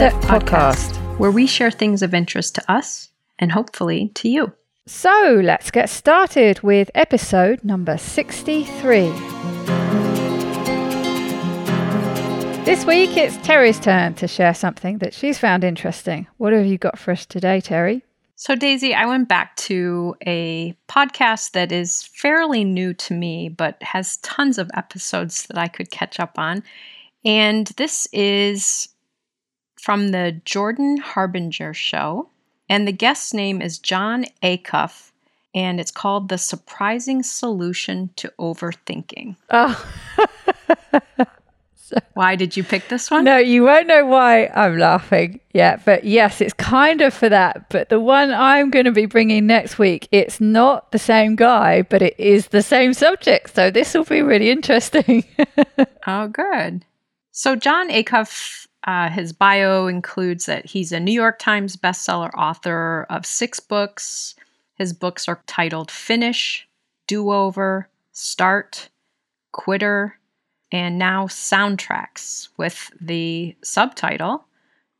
Podcast, where we share things of interest to us and hopefully to you. So let's get started with episode number 63. This week it's Terri's turn to share something that she's found interesting. What have you got for us today, Terri? So, Daisy, I went back to a podcast that is fairly new to me, but has tons of episodes that I could catch up on. And this is from the Jordan Harbinger Show. And the guest's name is Jon Acuff, and it's called The Surprising Solution to Overthinking. Oh. Why did you pick this one? No, you won't know why I'm laughing yet, but yes, it's kind of for that. But the one I'm going to be bringing next week, it's not the same guy, but it is the same subject. So this will be really interesting. oh, good. So, Jon Acuff, uh, his bio includes that he's a New York Times bestseller author of six books. His books are titled Finish, Do Over, Start, Quitter, and now soundtracks with the subtitle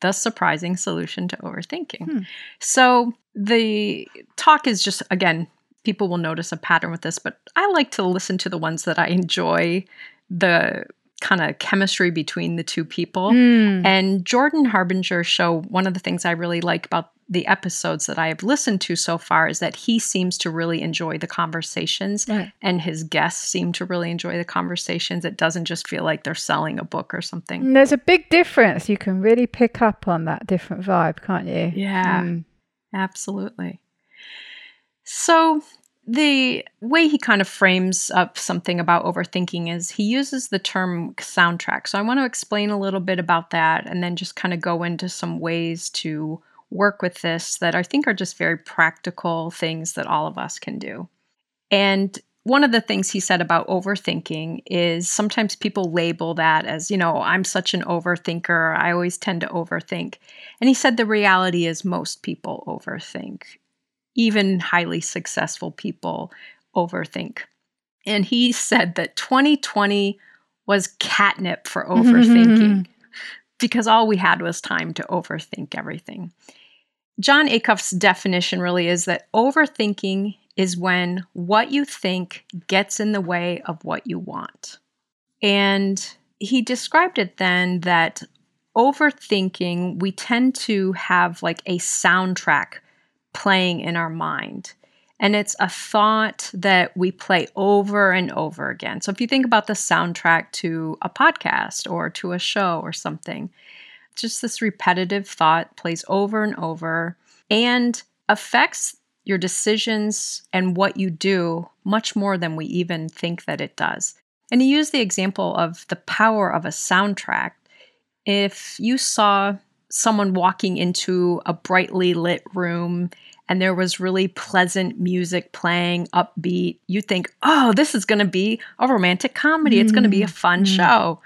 the surprising solution to overthinking hmm. so the talk is just again people will notice a pattern with this but i like to listen to the ones that i enjoy the kind of chemistry between the two people. Mm. And Jordan Harbinger show one of the things I really like about the episodes that I have listened to so far is that he seems to really enjoy the conversations right. and his guests seem to really enjoy the conversations. It doesn't just feel like they're selling a book or something. And there's a big difference. You can really pick up on that different vibe, can't you? Yeah. Mm. Absolutely. So the way he kind of frames up something about overthinking is he uses the term soundtrack. So I want to explain a little bit about that and then just kind of go into some ways to work with this that I think are just very practical things that all of us can do. And one of the things he said about overthinking is sometimes people label that as, you know, I'm such an overthinker. I always tend to overthink. And he said the reality is most people overthink even highly successful people overthink. And he said that 2020 was catnip for mm-hmm. overthinking because all we had was time to overthink everything. Jon Acuff's definition really is that overthinking is when what you think gets in the way of what you want. And he described it then that overthinking, we tend to have like a soundtrack playing in our mind. And it's a thought that we play over and over again. So if you think about the soundtrack to a podcast or to a show or something, just this repetitive thought plays over and over and affects your decisions and what you do much more than we even think that it does. And he used the example of the power of a soundtrack. If you saw someone walking into a brightly lit room and there was really pleasant music playing, upbeat, you think, oh, this is going to be a romantic comedy. Mm. It's going to be a fun mm. show.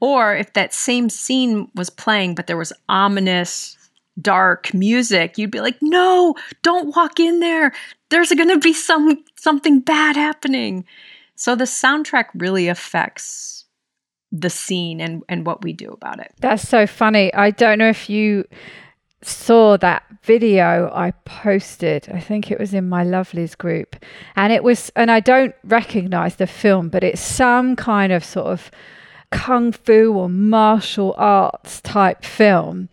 Or if that same scene was playing, but there was ominous, dark music, you'd be like, no, don't walk in there. There's going to be some something bad happening. So the soundtrack really affects the scene and, and what we do about it. That's so funny. I don't know if you saw that video I posted. I think it was in my Lovelies group. And it was, and I don't recognize the film, but it's some kind of sort of kung fu or martial arts type film.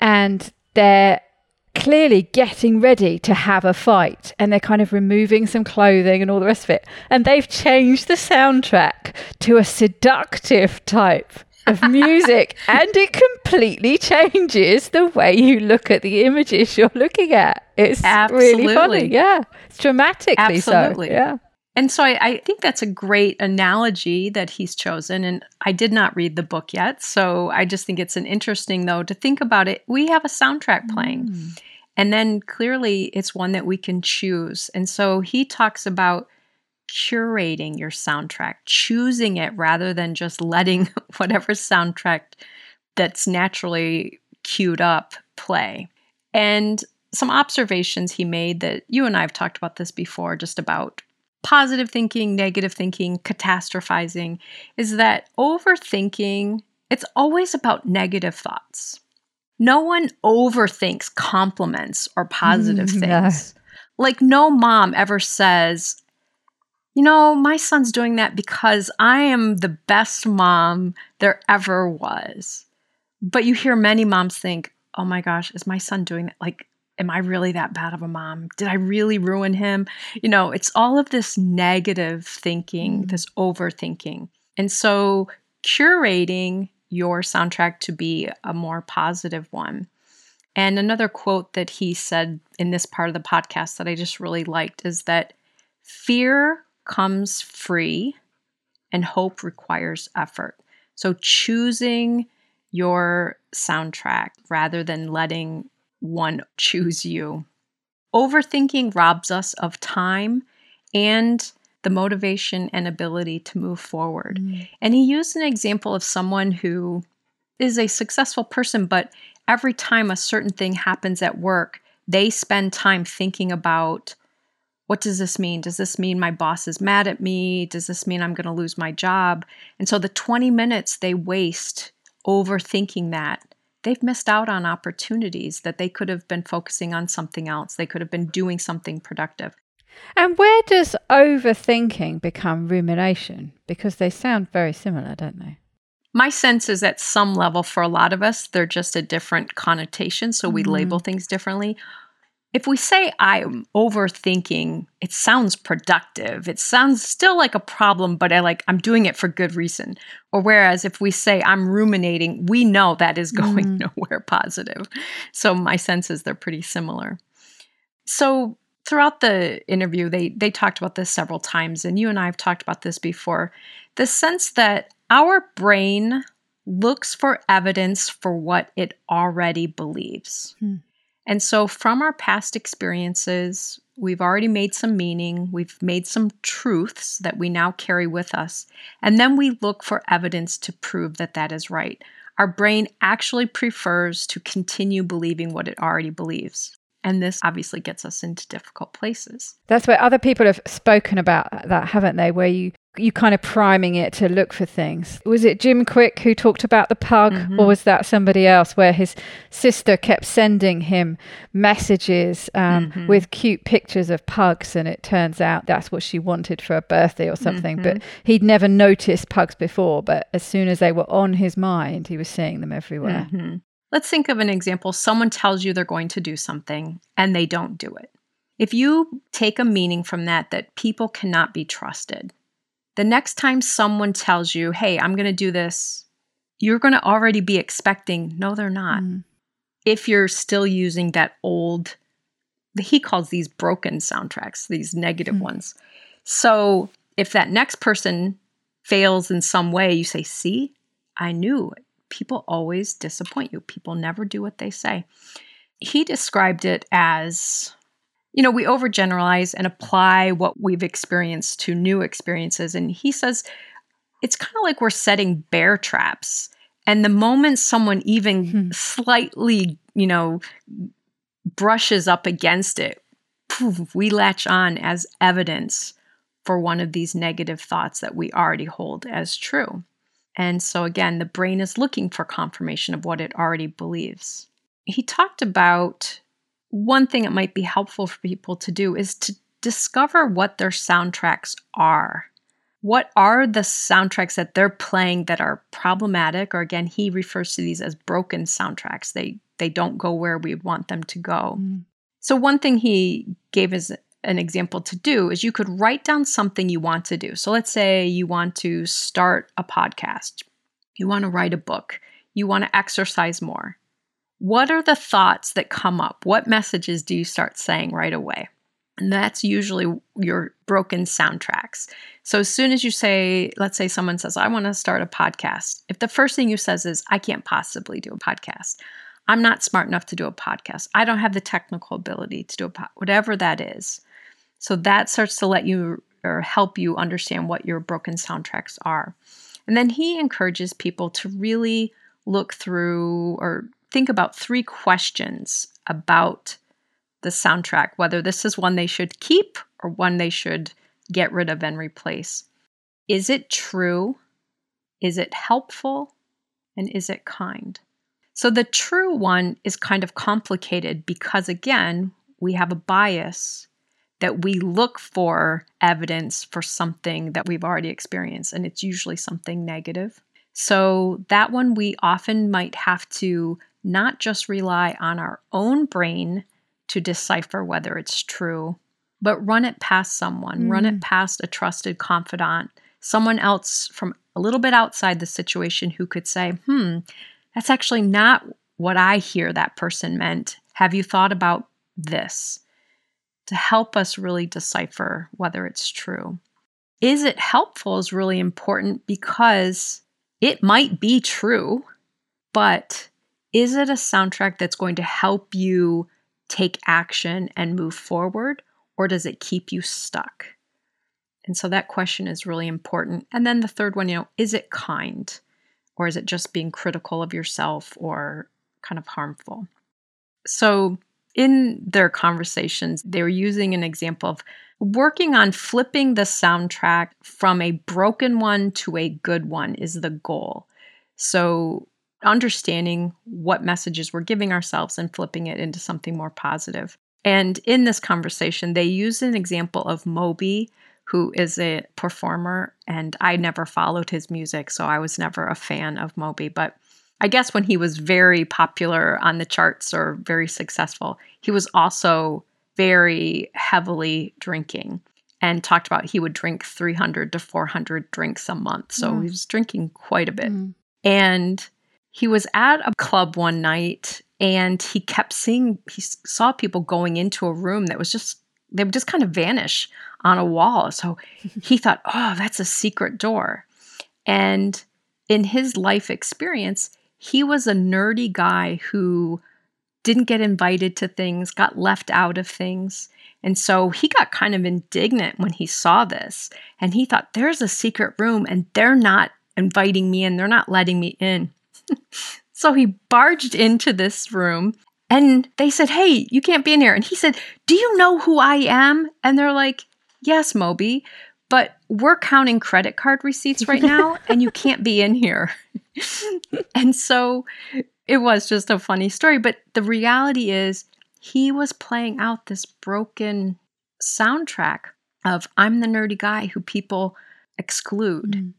And they're clearly getting ready to have a fight and they're kind of removing some clothing and all the rest of it. And they've changed the soundtrack to a seductive type of music and it completely changes the way you look at the images you're looking at. It's Absolutely. really funny. Yeah. It's dramatically Absolutely. so. Yeah. And so I, I, think that's a great analogy that he's chosen. And I did not read the book yet. So I just think it's an interesting, though, to think about it. We have a soundtrack playing. Mm. And then clearly it's one that we can choose. And so he talks about curating your soundtrack, choosing it rather than just letting whatever soundtrack that's naturally queued up play. And some observations he made that you and I have talked about this before, just about positive thinking, negative thinking, catastrophizing, is that overthinking, it's always about negative thoughts. No one overthinks compliments or positive Mm, things. Like, no mom ever says, you know, my son's doing that because I am the best mom there ever was. But you hear many moms think, oh my gosh, is my son doing that? Like, am I really that bad of a mom? Did I really ruin him? You know, it's all of this negative thinking, Mm. this overthinking. And so, curating your soundtrack to be a more positive one. And another quote that he said in this part of the podcast that I just really liked is that fear comes free and hope requires effort. So choosing your soundtrack rather than letting one choose you. Overthinking robs us of time and the motivation and ability to move forward. Mm. And he used an example of someone who is a successful person, but every time a certain thing happens at work, they spend time thinking about what does this mean? Does this mean my boss is mad at me? Does this mean I'm going to lose my job? And so the 20 minutes they waste overthinking that, they've missed out on opportunities that they could have been focusing on something else. They could have been doing something productive. And where does overthinking become rumination? Because they sound very similar, don't they? My sense is at some level for a lot of us, they're just a different connotation. So we Mhm. label things differently. If we say I'm overthinking, it sounds productive. It sounds still like a problem, but I like I'm doing it for good reason. Or whereas if we say I'm ruminating, we know that is going Mm. nowhere positive. So my sense is they're pretty similar. So throughout the interview, they they talked about this several times, and you and I have talked about this before. The sense that our brain looks for evidence for what it already believes. Hmm. And so, from our past experiences, we've already made some meaning, we've made some truths that we now carry with us, and then we look for evidence to prove that that is right. Our brain actually prefers to continue believing what it already believes. And this obviously gets us into difficult places. That's where other people have spoken about that, haven't they? Where you you kind of priming it to look for things. Was it Jim Kwik who talked about the pug, Mhm. or was that somebody else? Where his sister kept sending him messages um, Mhm. with cute pictures of pugs, and it turns out that's what she wanted for a birthday or something. But he'd never noticed pugs before. But as soon as they were on his mind, he was seeing them everywhere. Let's think of an example. Someone tells you they're going to do something and they don't do it. If you take a meaning from that, that people cannot be trusted, the next time someone tells you, hey, I'm going to do this, you're going to already be expecting, no, they're not. Mm. If you're still using that old, he calls these broken soundtracks, these negative Hmm. ones. So if that next person fails in some way, you say, see, I knew it people always disappoint you. People never do what they say. He described it as you know, we overgeneralize and apply what we've experienced to new experiences. And he says it's kind of like we're setting bear traps. And the moment someone even Hmm. slightly, you know, brushes up against it, poof, we latch on as evidence for one of these negative thoughts that we already hold as true. And so, again, the brain is looking for confirmation of what it already believes. He talked about one thing that might be helpful for people to do is to discover what their soundtracks are. What are the soundtracks that they're playing that are problematic? Or again, he refers to these as broken soundtracks. They they don't go where we want them to go. Mm. So one thing he gave as an example to do is you could write down something you want to do. So let's say you want to start a podcast, you want to write a book, you want to exercise more. What are the thoughts that come up? What messages do you start saying right away? And that's usually your broken soundtracks. So as soon as you say, let's say someone says, I want to start a podcast, if the first thing you says is, I can't possibly do a podcast, I'm not smart enough to do a podcast, I don't have the technical ability to do a pod, whatever that is. So that starts to let you or help you understand what your broken soundtracks are. And then he encourages people to really look through or think about three questions about the soundtrack, whether this is one they should keep or one they should get rid of and replace. Is it true? Is it helpful? And is it kind? So the true one is kind of complicated because, again, we have a bias that we look for evidence for something that we've already experienced, and it's usually something negative. So that one we often might have to not just rely on our own brain to decipher whether it's true, but run it past someone, mm. run it past a trusted confidant, someone else from a little bit outside the situation who could say, hmm, that's actually not what I hear that person meant. Have you thought about this? To help us really decipher whether it's true. Is it helpful is really important because it might be true, but is it a soundtrack that's going to help you take action and move forward, or does it keep you stuck? And so that question is really important. And then the third one, you know, is it kind? Or is it just being critical of yourself or kind of harmful? So in their conversations, they were using an example of working on flipping the soundtrack from a broken one to a good one is the goal. So understanding what messages we're giving ourselves and flipping it into something more positive. And in this conversation, they used an example of Moby, who is a performer, and I never followed his music, so I was never a fan of Moby. But I guess when he was very popular on the charts or very successful, he was also very heavily drinking and talked about he would drink 300 to 400 drinks a month. So mm. he was drinking quite a bit. Mm. And he was at a club one night and he kept seeing, he saw people going into a room that was just, they would just kind of vanish on a wall. So he thought, oh, that's a secret door. And in his life experience, he was a nerdy guy who didn't get invited to things, got left out of things. And so he got kind of indignant when he saw this. And he thought, there's a secret room and they're not inviting me in, they're not letting me in. so he barged into this room and they said, Hey, you can't be in here. And he said, Do you know who I am? And they're like, Yes, Moby, but we're counting credit card receipts right now and you can't be in here. and so it was just a funny story. But the reality is, he was playing out this broken soundtrack of I'm the nerdy guy who people exclude. Mm.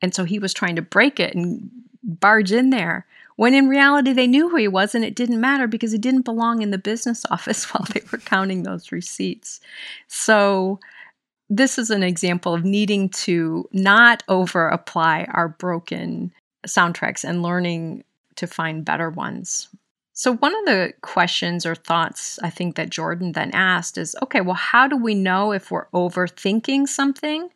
And so he was trying to break it and barge in there when in reality they knew who he was and it didn't matter because he didn't belong in the business office while they were counting those receipts. So this is an example of needing to not over apply our broken soundtracks and learning to find better ones. So, one of the questions or thoughts I think that Jordan then asked is okay, well, how do we know if we're overthinking something?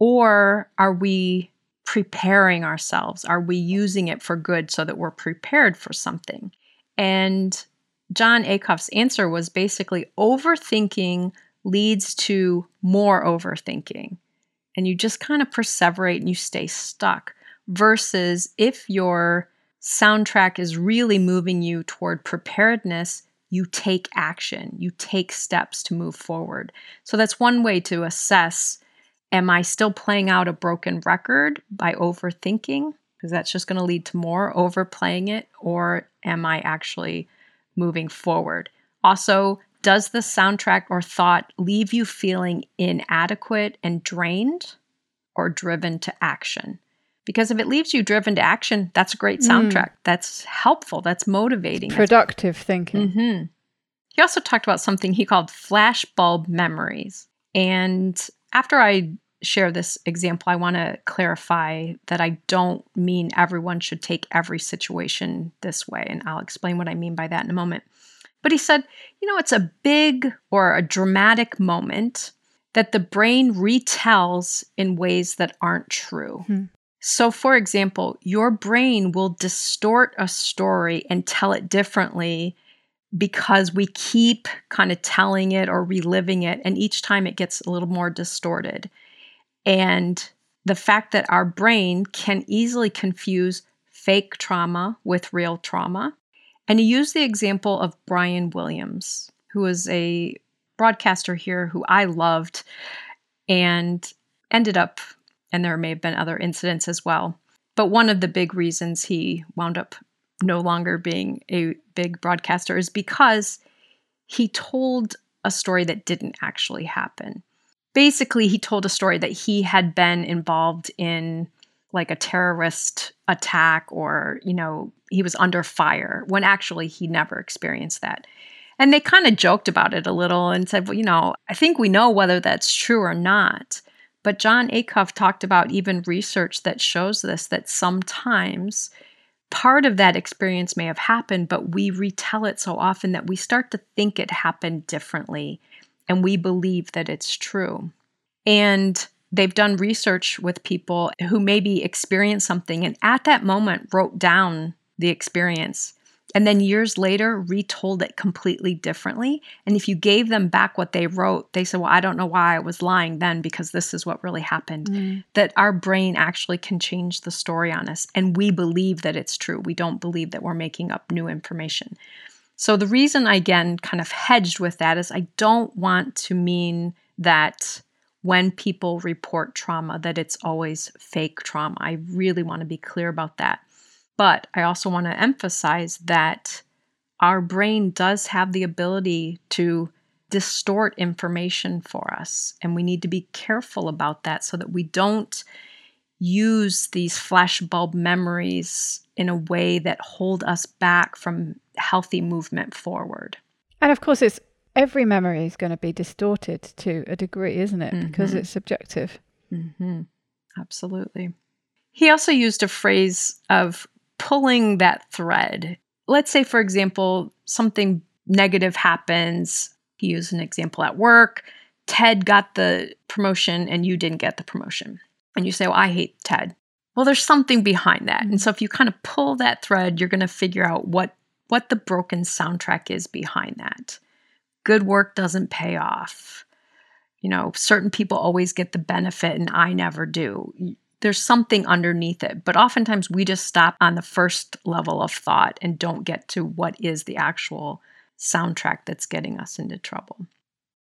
Or are we preparing ourselves? Are we using it for good so that we're prepared for something? And Jon Acuff's answer was basically overthinking leads to more overthinking. And you just kind of perseverate and you stay stuck. Versus if your soundtrack is really moving you toward preparedness, you take action, you take steps to move forward. So that's one way to assess Am I still playing out a broken record by overthinking? Because that's just going to lead to more overplaying it. Or am I actually moving forward? Also, does the soundtrack or thought leave you feeling inadequate and drained or driven to action? Because if it leaves you driven to action, that's a great hmm. soundtrack. Mm. That's helpful. That's motivating. Productive thinking. Mm-hmm. He also talked about something he called flashbulb memories. And after I share this example, I want to clarify that I don't mean everyone should take every situation this way. And I'll explain what I mean by that in a moment. But he said, you know, it's a big or a dramatic moment that the brain retells in ways that aren't true. Hmm. So, for example, your brain will distort a story and tell it differently because we keep kind of telling it or reliving it, and each time it gets a little more distorted. And the fact that our brain can easily confuse fake trauma with real trauma. And he used the example of Brian Williams, who was a broadcaster here who I loved and ended up, and there may have been other incidents as well. But one of the big reasons he wound up no longer being a big broadcaster is because he told a story that didn't actually happen. Basically, he told a story that he had been involved in like a terrorist attack or, you know, he was under fire when actually he never experienced that. And they kind of joked about it a little and said, well, you know, I think we know whether that's true or not. But Jon Acuff talked about even research that shows this that sometimes part of that experience may have happened, but we retell it so often that we start to think it happened differently and we believe that it's true. And they've done research with people who maybe experienced something and at that moment wrote down the experience and then years later retold it completely differently. And if you gave them back what they wrote, they said, Well, I don't know why I was lying then because this is what really happened. Mm. That our brain actually can change the story on us. And we believe that it's true. We don't believe that we're making up new information. So the reason I again kind of hedged with that is I don't want to mean that when people report trauma that it's always fake trauma. I really want to be clear about that. But I also want to emphasize that our brain does have the ability to distort information for us. And we need to be careful about that so that we don't use these flashbulb memories in a way that hold us back from healthy movement forward. And of course, it's every memory is going to be distorted to a degree, isn't it? Mm-hmm. Because it's subjective. Mm-hmm. Absolutely. He also used a phrase of pulling that thread. Let's say, for example, something negative happens. He used an example at work. Ted got the promotion and you didn't get the promotion. And you say, Well, I hate Ted. Well, there's something behind that. And so if you kind of pull that thread, you're going to figure out what what the broken soundtrack is behind that. Good work doesn't pay off. You know, certain people always get the benefit and I never do there's something underneath it. But oftentimes we just stop on the first level of thought and don't get to what is the actual soundtrack that's getting us into trouble.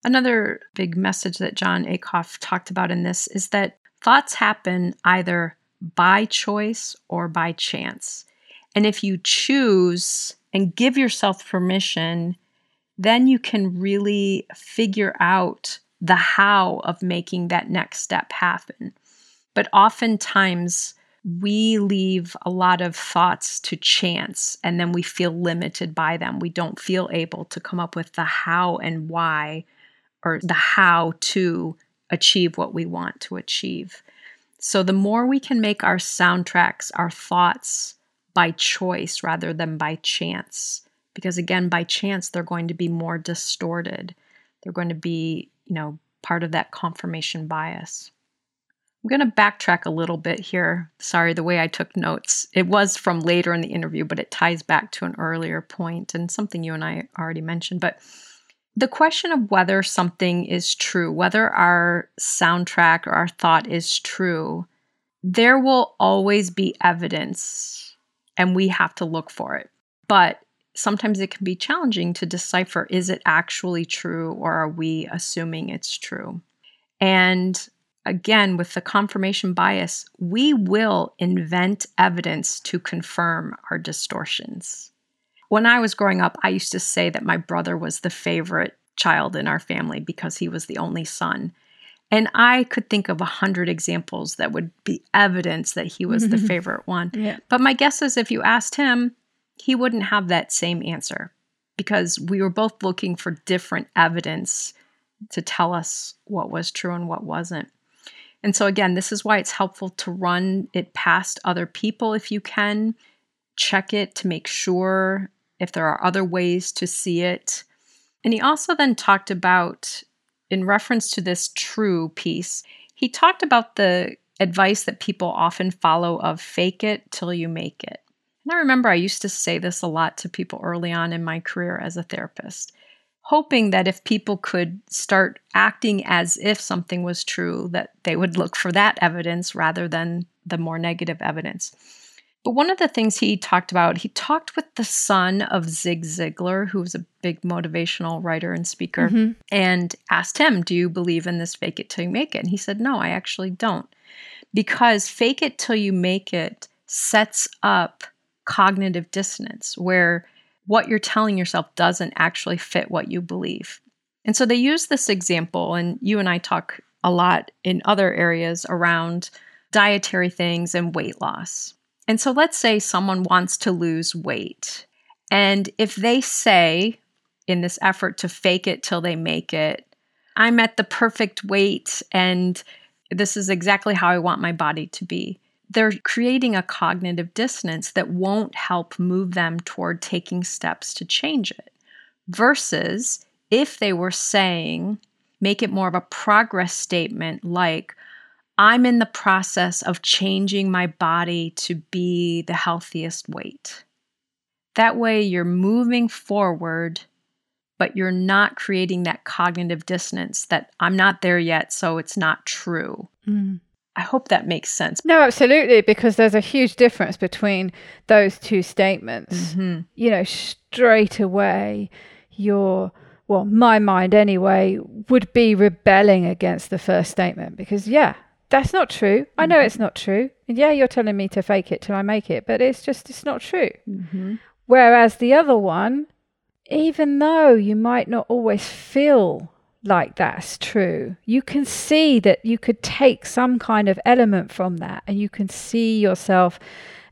Another big message that Jon Acuff talked about in this is that thoughts happen either by choice or by chance. And if you choose and give yourself permission, then you can really figure out the how of making that next step happen. But oftentimes, we leave a lot of thoughts to chance and then we feel limited by them. We don't feel able to come up with the how and why or the how to achieve what we want to achieve. So, the more we can make our soundtracks, our thoughts by choice rather than by chance, because again, by chance, they're going to be more distorted. They're going to be, you know, part of that confirmation bias. I'm going to backtrack a little bit here. Sorry, the way I took notes. It was from later in the interview, but it ties back to an earlier point and something you and I already mentioned. But the question of whether something is true, whether our soundtrack or our thought is true, there will always be evidence and we have to look for it. But sometimes it can be challenging to decipher is it actually true or are we assuming it's true? And again, with the confirmation bias, we will invent evidence to confirm our distortions. When I was growing up, I used to say that my brother was the favorite child in our family because he was the only son. And I could think of a hundred examples that would be evidence that he was the favorite one. Yeah. But my guess is if you asked him, he wouldn't have that same answer because we were both looking for different evidence to tell us what was true and what wasn't. And so, again, this is why it's helpful to run it past other people if you can. Check it to make sure if there are other ways to see it. And he also then talked about, in reference to this true piece, he talked about the advice that people often follow of fake it till you make it. And I remember I used to say this a lot to people early on in my career as a therapist hoping that if people could start acting as if something was true, that they would look for that evidence rather than the more negative evidence. But one of the things he talked about, he talked with the son of Zig Ziglar, who was a big motivational writer and speaker, mm-hmm. and asked him, Do you believe in this fake it till you make it? And he said, No, I actually don't. Because fake it till you make it sets up cognitive dissonance where what you're telling yourself doesn't actually fit what you believe. And so they use this example, and you and I talk a lot in other areas around dietary things and weight loss. And so let's say someone wants to lose weight. And if they say, in this effort to fake it till they make it, I'm at the perfect weight and this is exactly how I want my body to be. They're creating a cognitive dissonance that won't help move them toward taking steps to change it. Versus if they were saying, make it more of a progress statement like, I'm in the process of changing my body to be the healthiest weight. That way, you're moving forward, but you're not creating that cognitive dissonance that I'm not there yet, so it's not true. Mm. I hope that makes sense. No, absolutely, because there's a huge difference between those two statements. Mm-hmm. You know, straight away, you're well, my mind anyway, would be rebelling against the first statement because, yeah, that's not true. I know mm-hmm. it's not true. And yeah, you're telling me to fake it till I make it, but it's just, it's not true. Mm-hmm. Whereas the other one, even though you might not always feel like that's true, you can see that you could take some kind of element from that and you can see yourself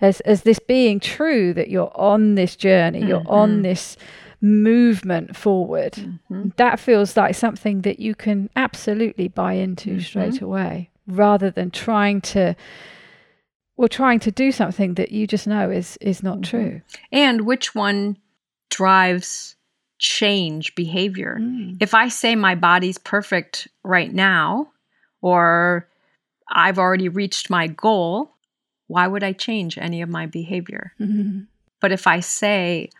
as, as this being true that you're on this journey, mm-hmm. you're on this movement forward. Mm-hmm. That feels like something that you can absolutely buy into mm-hmm. straight away rather than trying to well trying to do something that you just know is is not mm-hmm. true. And which one drives change behavior? Mm. If I say my body's perfect right now or I've already reached my goal, why would I change any of my behavior? Mm-hmm. But if I say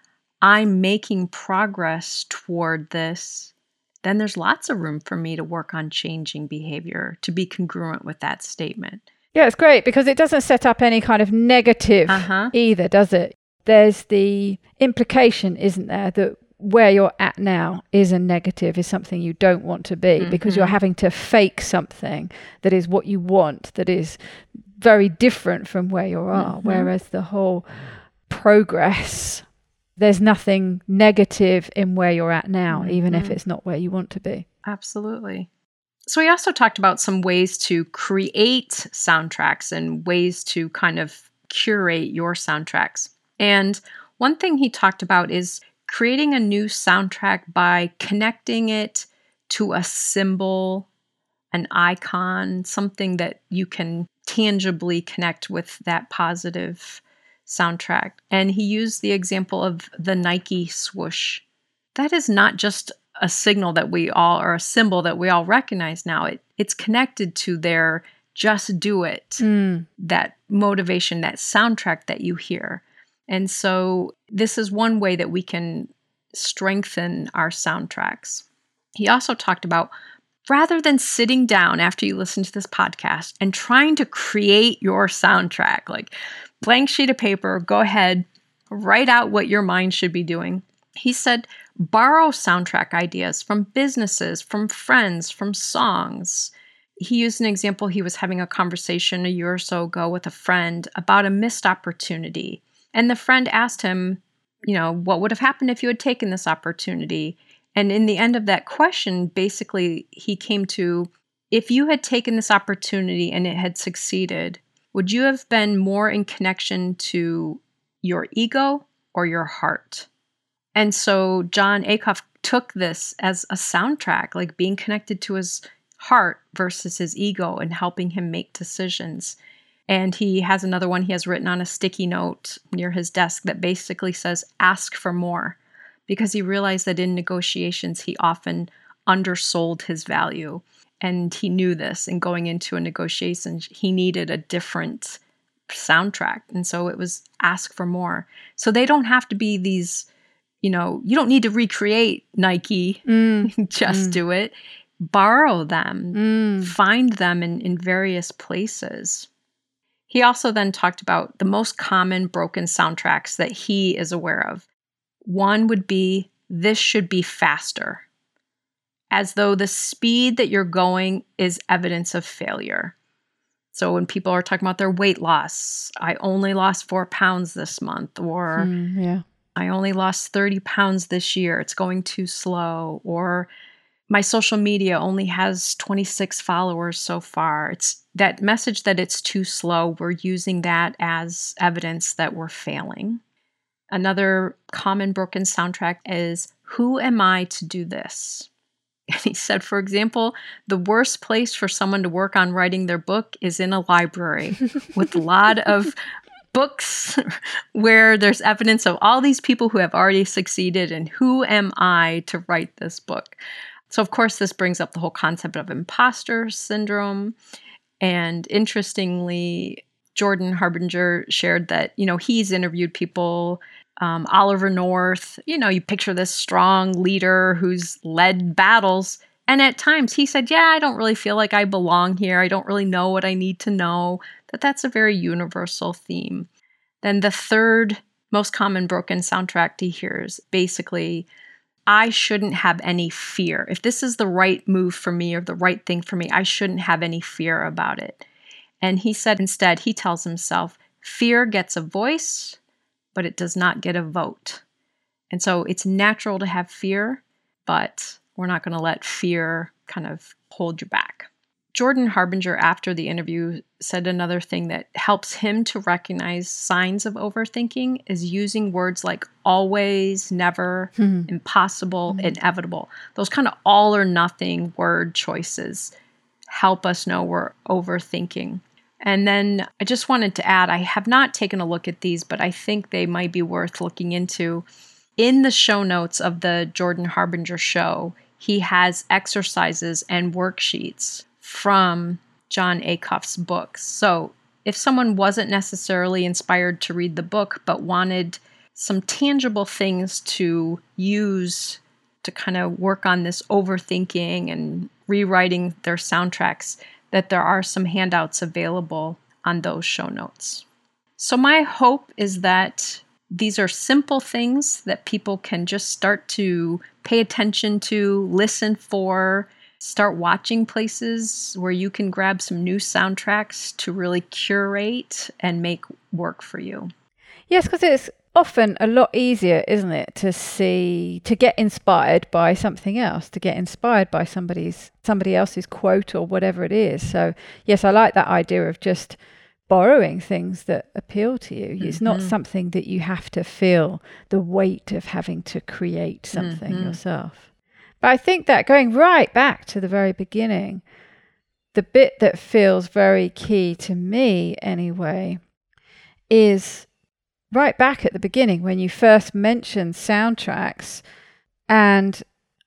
I'm making progress toward this, then there's lots of room for me to work on changing behavior to be congruent with that statement. Yeah, it's great because it doesn't set up any kind of negative uh-huh. either, does it? There's the implication, isn't there, that where you're at now is a negative, is something you don't want to be mm-hmm. because you're mm-hmm. having to fake something that is what you want, that is very different from where you are. Mm-hmm. Whereas the whole progress there's nothing negative in where you're at now, mm-hmm. even if it's not where you want to be. Absolutely. So, we also talked about some ways to create soundtracks and ways to kind of curate your soundtracks. And one thing he talked about is creating a new soundtrack by connecting it to a symbol, an icon, something that you can tangibly connect with that positive soundtrack. And he used the example of the Nike swoosh. That is not just a signal that we all, or a symbol that we all recognize now. It, it's connected to their just do it, mm. that motivation, that soundtrack that you hear. And so, this is one way that we can strengthen our soundtracks. He also talked about rather than sitting down after you listen to this podcast and trying to create your soundtrack, like blank sheet of paper, go ahead, write out what your mind should be doing. He said, borrow soundtrack ideas from businesses, from friends, from songs. He used an example. He was having a conversation a year or so ago with a friend about a missed opportunity. And the friend asked him, you know, what would have happened if you had taken this opportunity? And in the end of that question, basically, he came to if you had taken this opportunity and it had succeeded, would you have been more in connection to your ego or your heart? And so Jon Acuff took this as a soundtrack, like being connected to his heart versus his ego and helping him make decisions. And he has another one he has written on a sticky note near his desk that basically says, ask for more, because he realized that in negotiations, he often undersold his value and he knew this and going into a negotiation he needed a different soundtrack and so it was ask for more so they don't have to be these you know you don't need to recreate nike mm. just mm. do it borrow them mm. find them in, in various places he also then talked about the most common broken soundtracks that he is aware of one would be this should be faster as though the speed that you're going is evidence of failure. So when people are talking about their weight loss, I only lost four pounds this month, or Mm, yeah. I only lost 30 pounds this year, it's going too slow, or my social media only has 26 followers so far. It's that message that it's too slow, we're using that as evidence that we're failing. Another common broken soundtrack is Who am I to do this? And he said, for example, the worst place for someone to work on writing their book is in a library with a lot of books where there's evidence of all these people who have already succeeded and who am I to write this book? So, of course, this brings up the whole concept of imposter syndrome. And interestingly, Jordan Harbinger shared that, you know, he's interviewed people, um, Oliver North, you know, you picture this strong leader who's led battles. And at times he said, Yeah, I don't really feel like I belong here. I don't really know what I need to know. That that's a very universal theme. Then the third most common broken soundtrack he hears basically I shouldn't have any fear. If this is the right move for me or the right thing for me, I shouldn't have any fear about it. And he said instead, he tells himself, fear gets a voice, but it does not get a vote. And so it's natural to have fear, but we're not going to let fear kind of hold you back. Jordan Harbinger, after the interview, said another thing that helps him to recognize signs of overthinking is using words like always, never, Hmm. impossible, inevitable. Those kind of all or nothing word choices help us know we're overthinking. And then I just wanted to add I have not taken a look at these, but I think they might be worth looking into. In the show notes of the Jordan Harbinger show, he has exercises and worksheets from Jon Acuff's books. So if someone wasn't necessarily inspired to read the book, but wanted some tangible things to use to kind of work on this overthinking and rewriting their soundtracks, that there are some handouts available on those show notes. So, my hope is that these are simple things that people can just start to pay attention to, listen for, start watching places where you can grab some new soundtracks to really curate and make work for you. Yes, because it's often a lot easier, isn't it, to see to get inspired by something else, to get inspired by somebody's somebody else's quote or whatever it is. So yes, I like that idea of just borrowing things that appeal to you. It's not Mhm. something that you have to feel the weight of having to create something Mhm. yourself. But I think that going right back to the very beginning, the bit that feels very key to me anyway is right back at the beginning when you first mentioned soundtracks and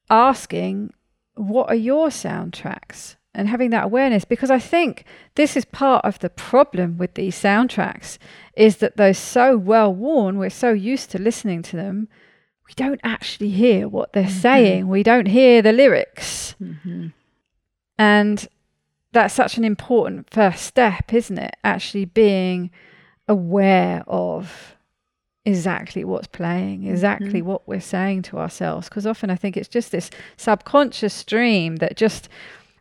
asking, what are your soundtracks? And having that awareness, because I think this is part of the problem with these soundtracks, is that they're so well worn, we're so used to listening to them, we don't actually hear what they're saying. We don't hear the lyrics. Mm-hmm. And that's such an important first step, isn't it? Actually being aware of exactly what's playing, exactly what we're saying to ourselves. Because often I think it's just this subconscious stream that just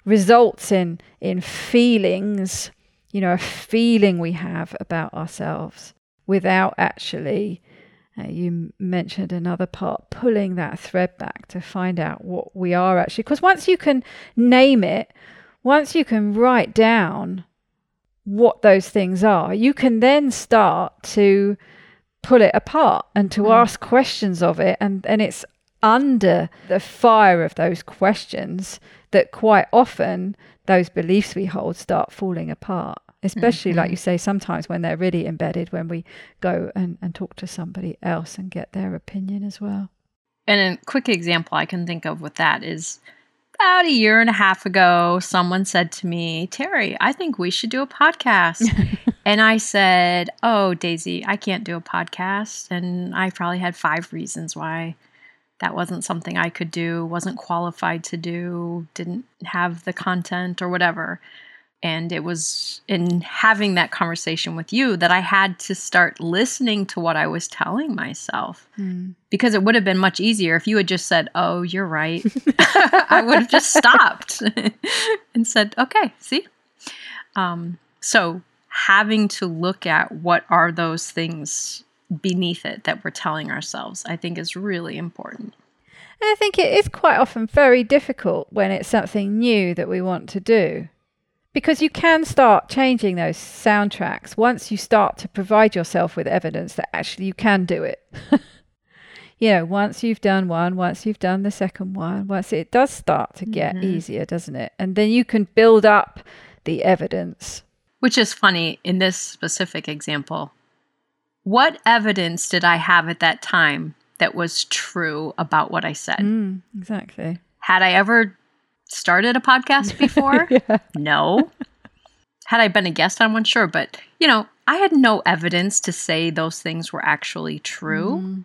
results in in feelings, you know, a feeling we have about ourselves without actually uh, you mentioned another part, pulling that thread back to find out what we are actually. Because once you can name it, once you can write down what those things are, you can then start to pull it apart and to Mm. ask questions of it. And, and it's under the fire of those questions that quite often those beliefs we hold start falling apart. Especially, like Mhm. you say, sometimes when they're really embedded, when we go and, and talk to somebody else and get their opinion as well. And a quick example I can think of with that is about a year and a half ago, someone said to me, Terri, I think we should do a podcast. and I said, Oh, Daisy, I can't do a podcast. And I probably had five reasons why that wasn't something I could do, wasn't qualified to do, didn't have the content or whatever. And it was in having that conversation with you that I had to start listening to what I was telling myself because it would have been much easier if you had just said, "Oh, you're right." I would have just stopped and said, "Okay, see." Um, So, having to look at what are those things beneath it that we're telling ourselves, I think is really important. And I think it is quite often very difficult when it's something new that we want to do. Because you can start changing those soundtracks once you start to provide yourself with evidence that actually you can do it. you know, once you've done one, once you've done the second one, once it does start to get mm-hmm. easier, doesn't it? And then you can build up the evidence. Which is funny in this specific example. What evidence did I have at that time that was true about what I said? Mm, exactly. Had I ever started a podcast before? yeah. No. Had I been a guest on one? Sure. But, you know, I had no evidence to say those things were actually true. Mm.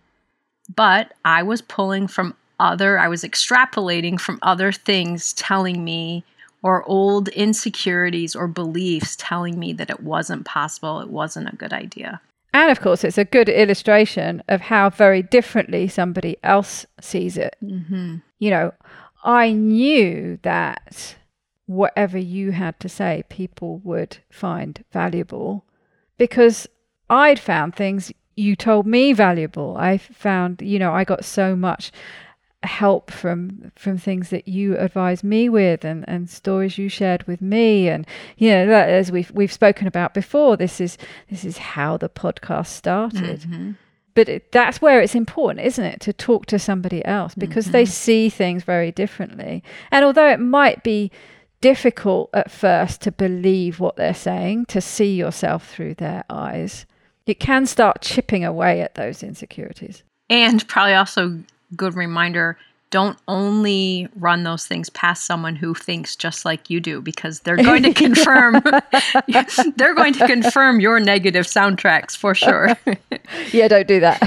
But I was pulling from other, I was extrapolating from other things telling me, or old insecurities or beliefs telling me that it wasn't possible, it wasn't a good idea. And of course, it's a good illustration of how very differently somebody else sees it. Mm-hmm. You know, I knew that whatever you had to say, people would find valuable because I'd found things you told me valuable. I found, you know, I got so much help from from things that you advised me with and and stories you shared with me and you know as we've we've spoken about before this is this is how the podcast started mm-hmm. But it, that's where it's important isn't it to talk to somebody else? Because mm-hmm. they see things very differently. And although it might be difficult at first to believe what they're saying to see yourself through their eyes it can start chipping away at those insecurities. And probably also good reminder don't only run those things past someone who thinks just like you do because they're going to confirm they're going to confirm your negative soundtracks for sure. yeah, don't do that.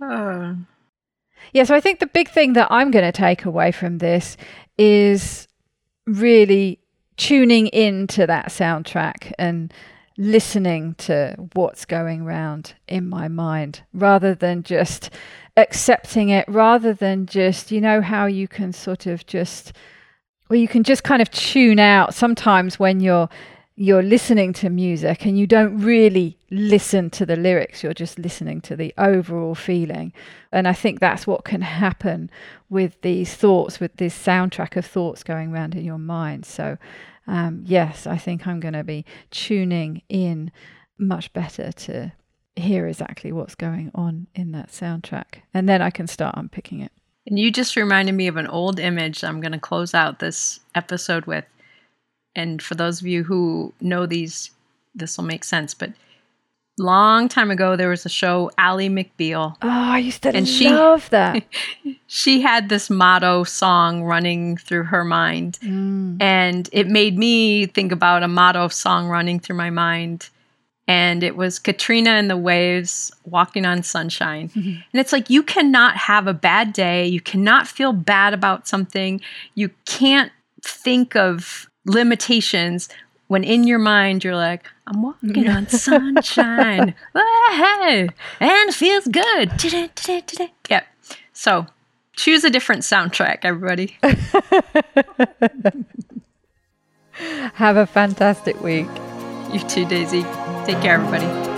Yeah, so I think the big thing that I'm going to take away from this is really tuning into that soundtrack and listening to what's going around in my mind rather than just accepting it, rather than just, you know, how you can sort of just, well, you can just kind of tune out sometimes when you're you're listening to music and you don't really listen to the lyrics you're just listening to the overall feeling. And i think that's what can happen with these thoughts with this soundtrack of thoughts going around in your mind. So um, yes, I think I'm going to be tuning in much better to hear exactly what's going on in that soundtrack. And then I can start unpicking it. And you just reminded me of an old image I'm going to close out this episode with. And for those of you who know these, this will make sense. But long time ago there was a show Ally McBeal. Oh, I used to and love she, that. she had this motto song running through her mind. Mm. And it made me think about a motto song running through my mind. And it was Katrina and the Waves walking on sunshine. Mm-hmm. And it's like you cannot have a bad day. You cannot feel bad about something. You can't think of limitations when in your mind you're like, I'm walking on mm-hmm. sunshine, hey, and it feels good. Yep. So choose a different soundtrack, everybody. Have a fantastic week. You too, Daisy. Take care, everybody.